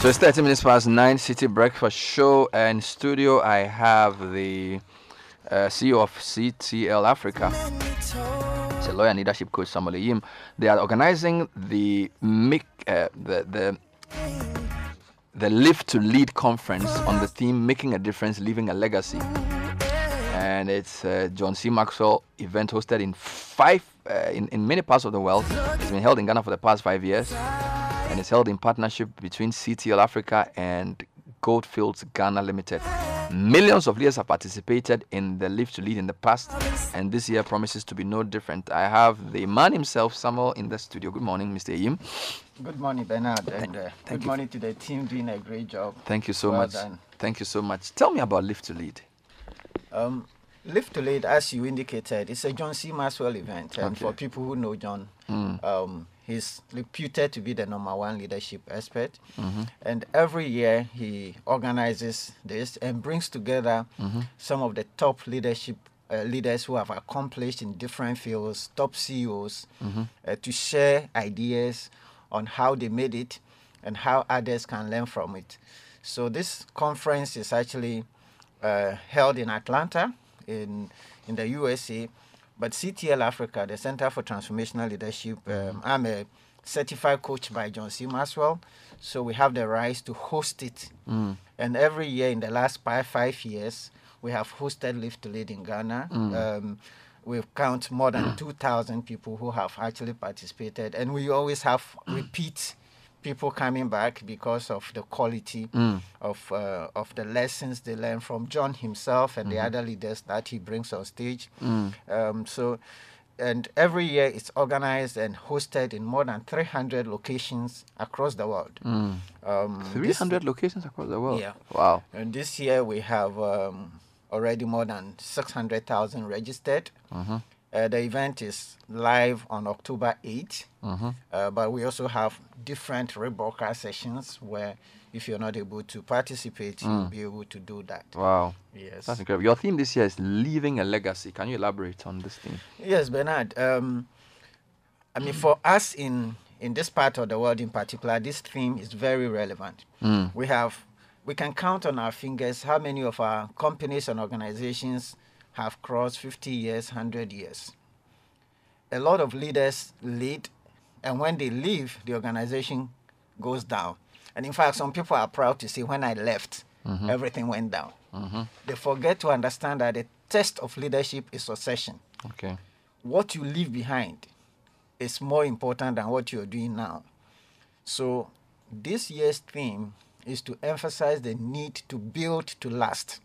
So it's 30 minutes past 9 Citi Breakfast Show and studio. I have the uh, CEO of CTL Africa. It's a lawyer and leadership coach, Samuel Ayim. They are organizing the MIC, uh, the, the the Live to Lead conference on the theme Making a Difference, Leaving a Legacy. And it's uh, John C. Maxwell event hosted in five uh, in, in many parts of the world. It's been held in Ghana for the past five years and is held in partnership between CTL Africa and Gold Fields Ghana Limited. Millions of leaders have participated in the Live to Lead in the past, and this year promises to be no different. I have the man himself, Samuel, in the studio. Good morning, Mr. Ayim. Good morning, Bernard, and uh, good you. morning to the team doing a great job. Thank you so Well much. done. Thank you so much. Tell me about Live to Lead. Um, Live to Lead, as you indicated, it's a John C. Maxwell event, and Okay. for people who know John, Mm. um, he's reputed to be the number one leadership expert. Mm-hmm. And every year he organizes this and brings together Mm-hmm. some of the top leadership uh, leaders who have accomplished in different fields, top CEOs, Mm-hmm. uh, to share ideas on how they made it and how others can learn from it. So this conference is actually uh, held in Atlanta, in in the USA. But CTL Africa, the Center for Transformational Leadership, um, I'm a certified coach by John C. Maxwell, so we have the rights to host it. And every year in the last five five years, we have hosted Live to Lead in Ghana. Um, we count more than 2,000 people who have actually participated, and we always have repeat people coming back because of the quality of uh, of the lessons they learn from John himself and the other leaders that he brings on stage. Um, so, and every year it's organized and hosted in more than 300 locations across the world. Um, this- 300 locations across the world. Yeah. Wow. and this year we have um, already more than 600,000 registered. Uh, the event is live on October 8th, uh, but we also have different rebroadcast sessions where if you're not able to participate, you'll be able to do that. Wow. Yes. That's incredible. Your theme this year is leaving a legacy. Can you elaborate on this theme? Yes, Bernard. Um, I mean, for us in in this part of the world in particular, this theme is very relevant. We have we can count on our fingers how many of our companies and organizations have crossed 50 years, 100 years. A lot of leaders lead, and when they leave, the organization goes down. And in fact, some people are proud to say, when I left, mm-hmm. everything went down. Mm-hmm. They forget to understand that the test of leadership is succession Okay. what you leave behind is more important than what you're doing now. So, this year's theme is to emphasize the need to build to last.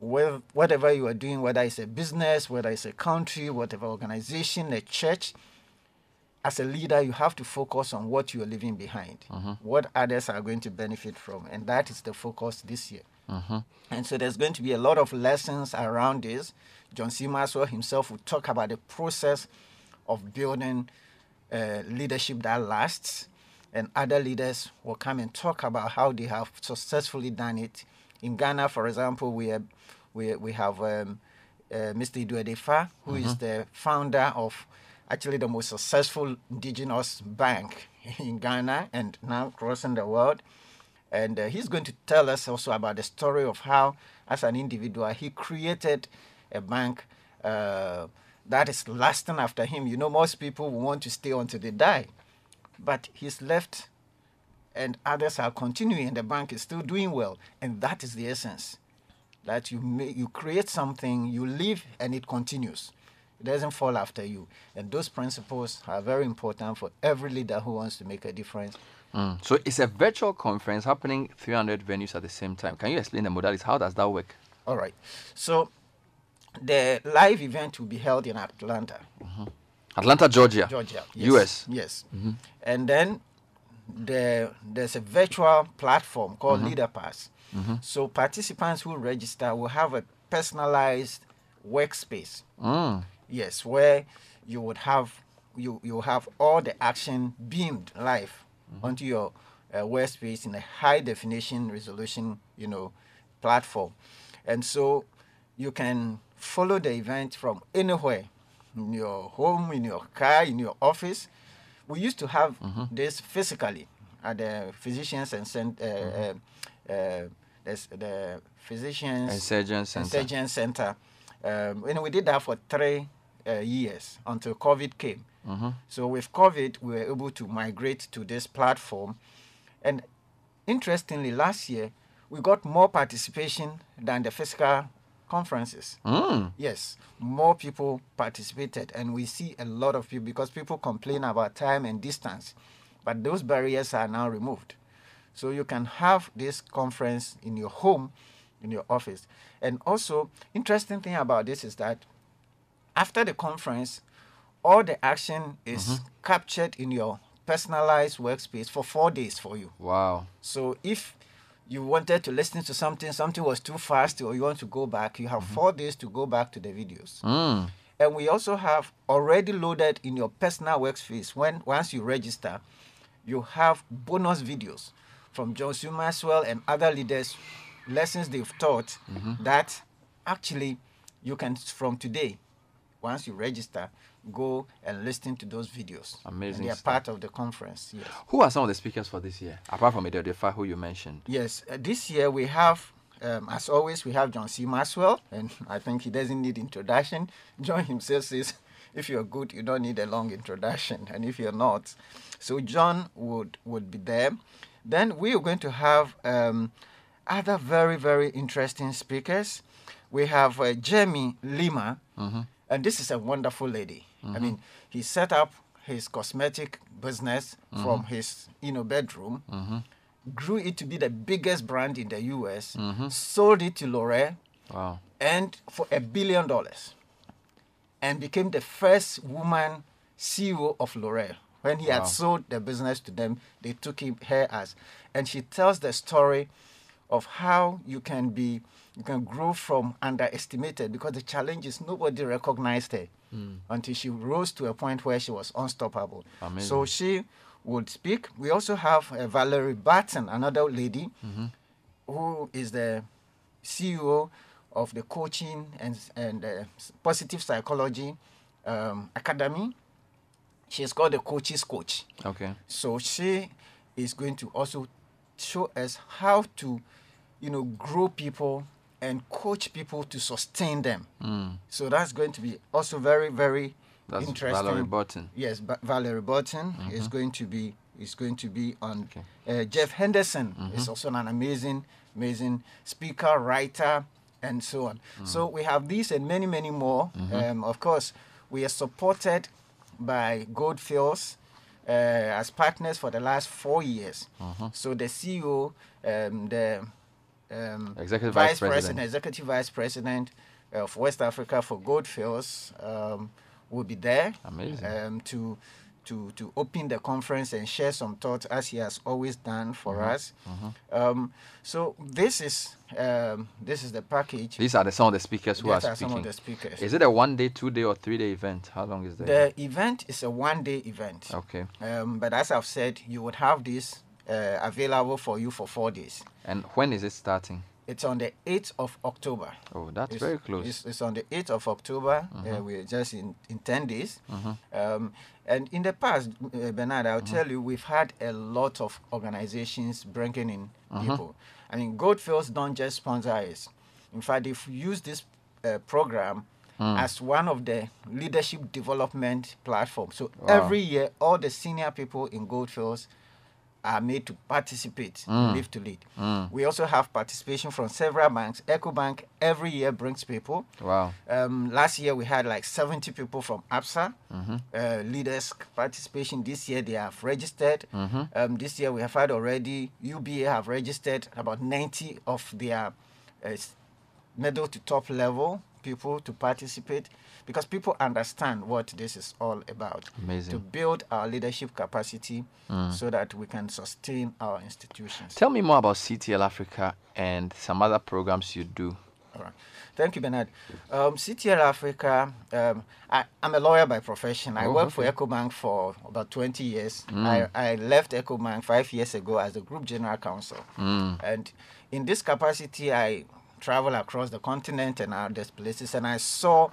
Whatever you are doing, whether it's a business, whether it's a country, whatever organization, a church, as a leader, you have to focus on what you are leaving behind, what others are going to benefit from. And that is the focus this year. And so there's going to be a lot of lessons around this. John C. Maxwell himself will talk about the process of building uh, leadership that lasts. And other leaders will come and talk about how they have successfully done it. In Ghana, for example, we have, we, we have um, uh, Mr. Edward Effah, who is the founder of actually the most successful indigenous bank in Ghana and now crossing the world. And uh, he's going to tell us also about the story of how, as an individual, he created a bank uh, that is lasting after him. You know, most people want to stay until they die, but he's left, and others are continuing, and the bank is still doing well. And that is the essence that you make, you create something, you live, and it continues. It doesn't fall after you. And those principles are very important for every leader who wants to make a difference Mm. So it's a virtual conference happening 300 venues at the same time. Can you explain the modalities? How does that work? All right. So the live event will be held in Atlanta, Atlanta, Georgia. Georgia. US. Yes. And then the, there's a virtual platform called LeaderPass. So participants who register will have a personalized workspace. Mm. Yes, where you would have you you have all the action beamed live onto your uh, workspace in a high definition resolution, you know, platform, and so you can follow the event from anywhere, in your home, in your car, in your office. We used to have this physically, at the physicians and cent- uh, uh, uh, there's the physicians And surgeon center. and surgeon center. Um, and we did that for three uh, years until COVID came. Mhm. So with COVID, we were able to migrate to this platform. And interestingly, last year we got more participation than the physical conferences. Mm. Yes, more people participated, and we see a lot of people because people complain about time and distance, but those barriers are now removed. So you can have this conference in your home, in your office. And also, interesting thing about this is that after the conference, all the action is captured in your personalized workspace for four days for you. Wow. So if you wanted to listen to something, something was too fast, or you want to go back, you have four days to go back to the videos. Mm. And we also have already loaded in your personal workspace. When once you register, you have bonus videos from John C. Maxwell and other leaders, lessons they've taught that actually you can from today, once you register, go and listen to those videos. Amazing And they are part of the conference. Yes. Who are some of the speakers for this year, apart from Edward Effah, who you mentioned? Yes, uh, this year we have, um, as always, we have John C. Maxwell, and I think he doesn't need introduction. John himself says, if you're good, you don't need a long introduction, and if you're not, so John would would be there. Then we are going to have um, other very very interesting speakers. We have uh, Jamie Lima, and this is a wonderful lady. I mm-hmm. mean, he set up his cosmetic business mm-hmm. from his you know bedroom mm-hmm. grew it to be the biggest brand in the US, sold it to L'Oreal, Wow. and for a billion dollars, and became the first woman CEO of L'Oreal. When he Wow. had sold the business to them, they took him her as, and she tells the story of how you can be, you can grow from underestimated because the challenge is nobody recognized her until she rose to a point where she was unstoppable. So she would speak. We also have uh, Valerie Burton, another lady, who is the CEO of the coaching and and uh, positive psychology um, academy. She's called the coach's coach. Okay. So she is going to also show us how to, you know, grow people and coach people to sustain them. Mm. So that's going to be also very very That's interesting. Valerie Button. Yes, ba- Valerie Burton is going to be is going to be on. Okay. Uh, Jeff Henderson is also an amazing, amazing speaker, writer, and so on. So we have these and many, many more. Um, of course, we are supported by Gold Fields uh, as partners for the last four years. So the CEO, um, the um, Executive Vice President. President, Executive Vice President of West Africa for Gold Fields um, will be there Amazing. um, to to to open the conference and share some thoughts as he has always done for Mm-hmm. us. Um, so this is um, this is the package. These are the, some of the speakers who These are are some speaking. of the speakers. Is it a one day, two day, or three day event? How long is the The event is a one-day event. Okay. Um, but as I've said, you would have this uh, available for you for four days. And when is it starting? It's on the 8th of October. Oh, that's It's- very close. It's, it's on the 8th of October. Uh, we're just in, in 10 days. Um, and in the past, uh, Bernard, I'll tell you, we've had a lot of organizations bringing in people. I mean, Gold Fields don't just sponsor us. In fact, they've used this uh, program as one of the leadership development platforms. So Wow. every year, all the senior people in Gold Fields are made to participate in Live to Lead. We also have participation from several banks. EcoBank every year brings people. Wow. Um, last year we had like 70 people from Absa Mm-hmm. uh, leaders participation. This year they have registered. Mm-hmm. Um, this year we have had already UBA have registered about 90 of their uh, middle to top level people to participate because people understand what this is all about to build our leadership capacity so that we can sustain our institutions. Tell me more about CTL Africa and some other programs you do. All right. Thank you, Bernard. Um, CTL Africa, um, I, I'm a lawyer by profession. I Oh, worked for okay. EcoBank for about 20 years. I, I left EcoBank five years ago as the Group General Counsel. And in this capacity, I travel across the continent and other places, and I saw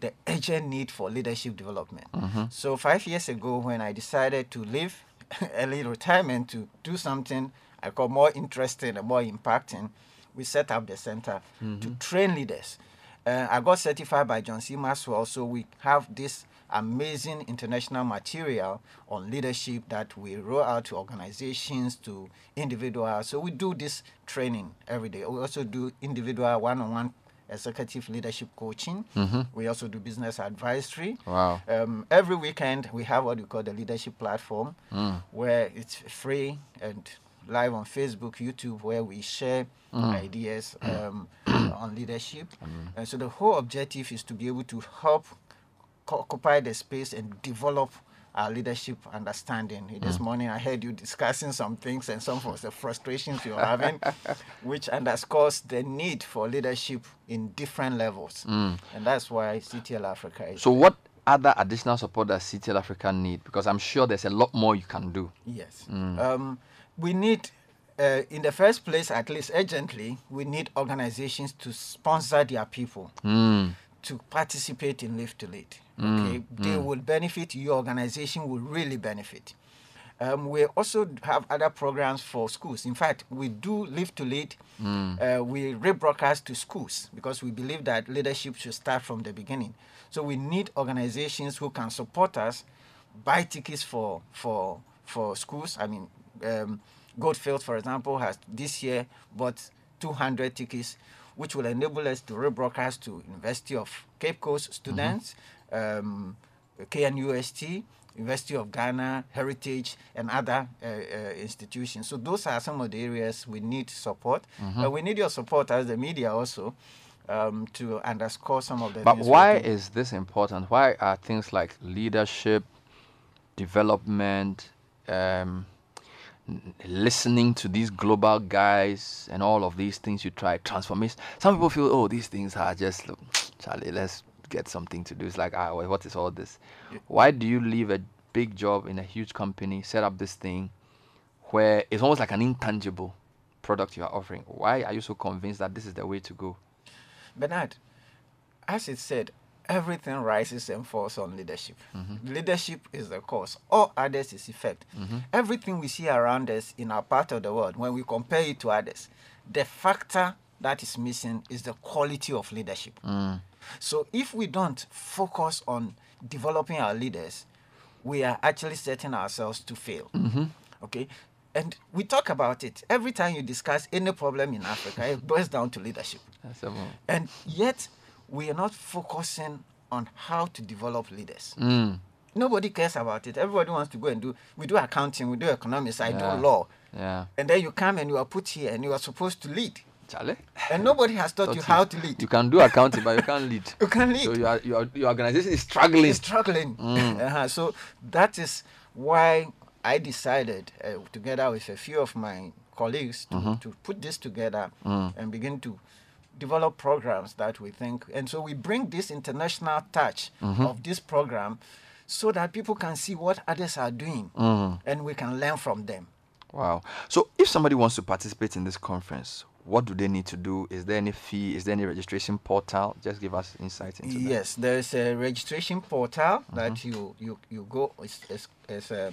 the urgent need for leadership development. So five years ago, when I decided to leave early retirement to do something I call more interesting and more impacting, we set up the center to train leaders. Uh, I got certified by John C. Maxwell, so we have this amazing international material on leadership that we roll out to organizations, to individuals. So we do this training every day. We also do individual one-on-one executive leadership coaching. Mm-hmm. We also do business advisory. Wow. Um, every weekend we have what we call the leadership platform, mm. where it's free and live on Facebook, YouTube, where we share mm. ideas mm. um, on leadership. And so the whole objective is to be able to help occupy the space and develop our leadership understanding. This morning I heard you discussing some things and some of the frustrations you're having, which underscores the need for leadership in different levels. And that's why CTL Africa is. So, what other additional support does CTL Africa need? Because I'm sure there's a lot more you can do. Yes. Um, we need, uh, in the first place, at least urgently, we need organizations to sponsor their people to participate in Live to Lead. Okay, they will benefit. Your organization will really benefit. Um, we also have other programs for schools. In fact, we do Live to Lead. Uh, we rebroadcast to schools because we believe that leadership should start from the beginning. So we need organizations who can support us, buy tickets for for for schools. I mean, um, Goldfield, for example, has this year bought 200 tickets, which will enable us to rebroadcast to University of Cape Coast students, um, KNUST, University of Ghana, Heritage, and other uh, uh, institutions. So those are some of the areas we need support. Uh, we need your support as the media also um, to underscore some of the. But why is this important? Why are things like leadership, development, um, listening to these global guys, and all of these things you try transformation? Some people feel, oh, these things are just, Charlie, let's get something to do. It's like, ah, what is all this? Why do you leave a big job in a huge company, set up this thing, where it's almost like an intangible product you are offering? Why are you so convinced that this is the way to go? Bernard, as it said, everything rises and falls on leadership. Leadership is the cause. All others is effect. Everything we see around us in our part of the world, when we compare it to others, the factor that is missing is the quality of leadership. So if we don't focus on developing our leaders, we are actually setting ourselves to fail. Okay. And we talk about it every time you discuss any problem in Africa, it boils down to leadership. That's a And yet, we are not focusing on how to develop leaders. Mm. Nobody cares about it. Everybody wants to go and do. We do accounting, we do economics, I Yeah. do law, Yeah. and then you come and you are put here and you are supposed to lead, Charlie? and nobody has taught you Taught how to lead. You can do accounting, but you can't lead. You can't lead. So your your your organization is struggling. It's struggling. Mm. Uh-huh. So that is why I decided, uh, together with a few of my colleagues, to, mm-hmm. to put this together mm. and begin to develop programs that we think. And so we bring this international touch mm-hmm. of this program so that people can see what others are doing mm. and we can learn from them. Wow. So if somebody wants to participate in this conference, what do they need to do? Is there any fee? Is there any registration portal? Just give us insight into that. Yes, there's a registration portal that mm-hmm. you, you, you go, it's, it's, it's a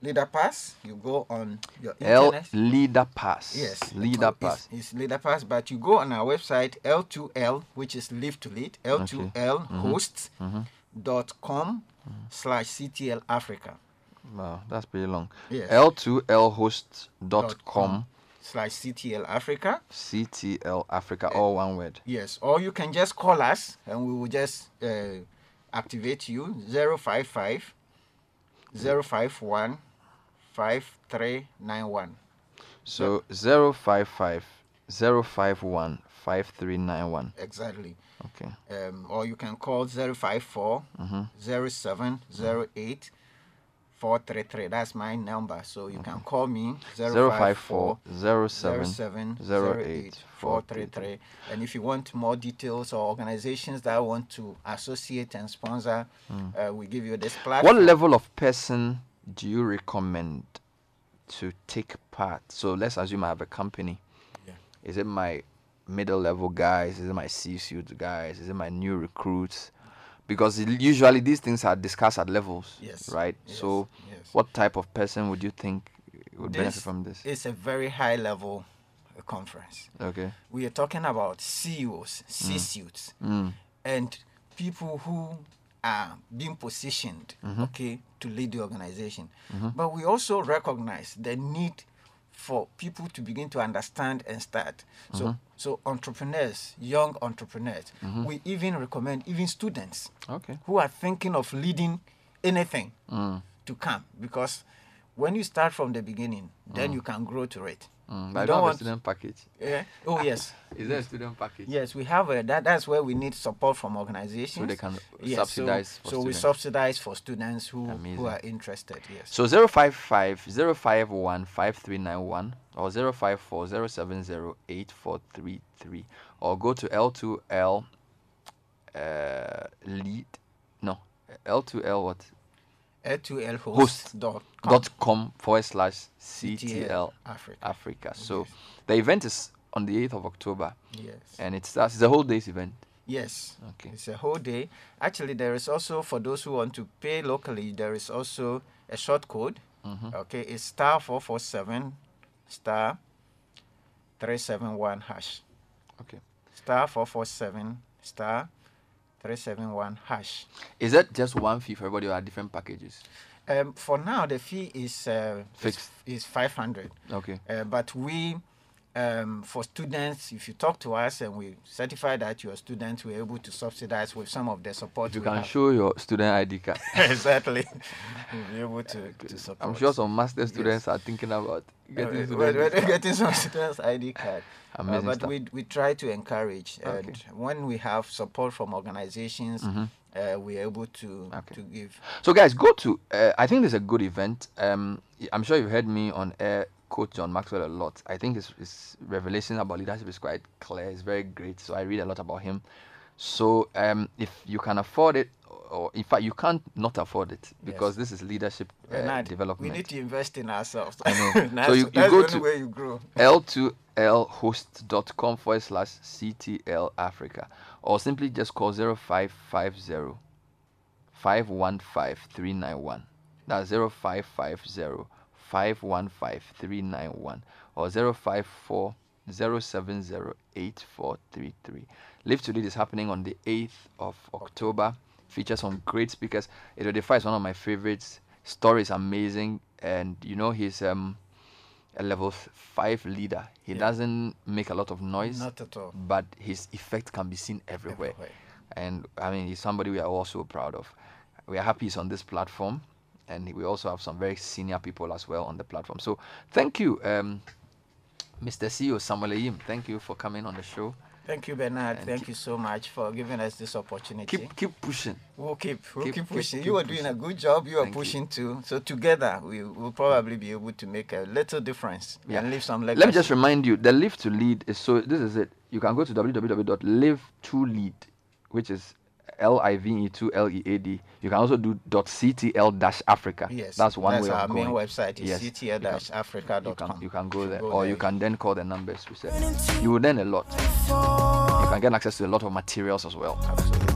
Leader Pass. You go on your L internet. Leader Pass. Yes, Leader it's- Pass. It's, Leader Pass, but you go on our website L2L, which is Live to Lead, L2L mm-hmm. hosts mm-hmm. dot com slash CTL Africa Wow, that's pretty long. Yes. L2lhost.com slash CTL Africa. CTL Africa, all one word. Yes, or you can just call us and we will just uh, activate you 055 051 5391. So 055 051 5391. Exactly. Okay. um, or you can call 054 0708 433. That's my number. So you can call me 054 054 07 0708 433. And if you want more details or organizations that want to associate and sponsor, uh, we give you this platform. What level of person do you recommend to take part? So let's assume I have a company. Yeah. Is it my middle level guys? Is it my C suite guys? Is it my new recruits? Because usually these things are discussed at levels, Yes, right? yes, So, yes. what type of person would you think would benefit from this? It's a very high level uh, conference. Okay. We are talking about CEOs, C-suits, Mm. and people who are being positioned, Mm-hmm. okay, to lead the organization. But we also recognize the need for people to begin to understand and start. So, Mm-hmm. so entrepreneurs, young entrepreneurs, we even recommend even students Okay. who are thinking of leading anything Mm. to come because when you start from the beginning, then you can grow to it. Mm. But I don't don't have a want- student package. Yeah. Oh yes. Is there a student package? Yes, we have a, that. That's where we need support from organizations. So they can Yes, subsidize So, for so we subsidize for students who Amazing. who are interested. Yes. So 055 051 5391 or 054 070 8433 or go to L2L uh, lead no L2L what L2L Host host dot com. forward slash CTL Africa. Africa. So the event is on the 8th of October Yes. and it starts it's a whole day's event. Yes. Okay. It's a whole day. Actually, there is also for those who want to pay locally. There is also a short code. Mm-hmm. Okay, it's star four four seven, star three seven one hash. Okay. Star four four seven, star three seven one hash. Is that just one fee for everybody or different packages? Um, for now, the fee is uh, Fixed. Is, is five hundred. Okay. Uh, but we, um, for students, if you talk to us and we certify that your students we're able to subsidize with some of the support. You can have. show your student ID card. exactly, we'll be able to, to support. I'm sure some master students are thinking about getting Uh, student we're, we're getting some students' ID card. Uh, but stuff. we, we try to encourage, and Okay. when we have support from organizations, uh, we're able to Mm-hmm. Okay. to give. So, guys, go to. Uh, I think this is a good event. Um, I'm sure you've heard me on air quote John Maxwell a lot. I think his, his revelation about leadership is quite clear. It's very great. So I read a lot about him. So um, if you can afford it, or in fact you can't not afford it because this is leadership uh, Bernard, development. We need to invest in ourselves. I know. that's So you- you go to- way you grow. l2lhost.com forward slash CTL Africa or simply just call 0550 515 391. That's 0550 515 391 or 054 070 8433. Live to Lead is happening on the 8th of October. Features some great speakers. Edward Effah is one of my favorites. Story is amazing, and you know he's um a level five leader. He Yeah. doesn't make a lot of noise, Not at all. but his effect can be seen everywhere. Everywhere. And I mean, he's somebody we are also proud of. We are happy he's on this platform, and we also have some very senior people as well on the platform. So thank you, um, Mr. CEO Samuel. Thank you for coming on the show. Thank you, Bernard. And Thank you so much for giving us this opportunity. Keep keep pushing. We'll keep, we'll keep- keep, keep- pushing. keep you are doing a good job. You are Thank you. pushing too. So together, we will probably be able to make a little difference Yeah. and leave some legacy. Let me just remind you, the live to lead is so. This is it. You can go to www.live2lead, which is L I V E 2 L E A D. You can also do .ctl dash Africa. Yes, that's one that's way our of main website is Yes, you can- ctl-africa.com. You can, you can go there, go or you can then call the numbers we said. You will learn a lot. You can get access to a lot of materials as well. Absolutely.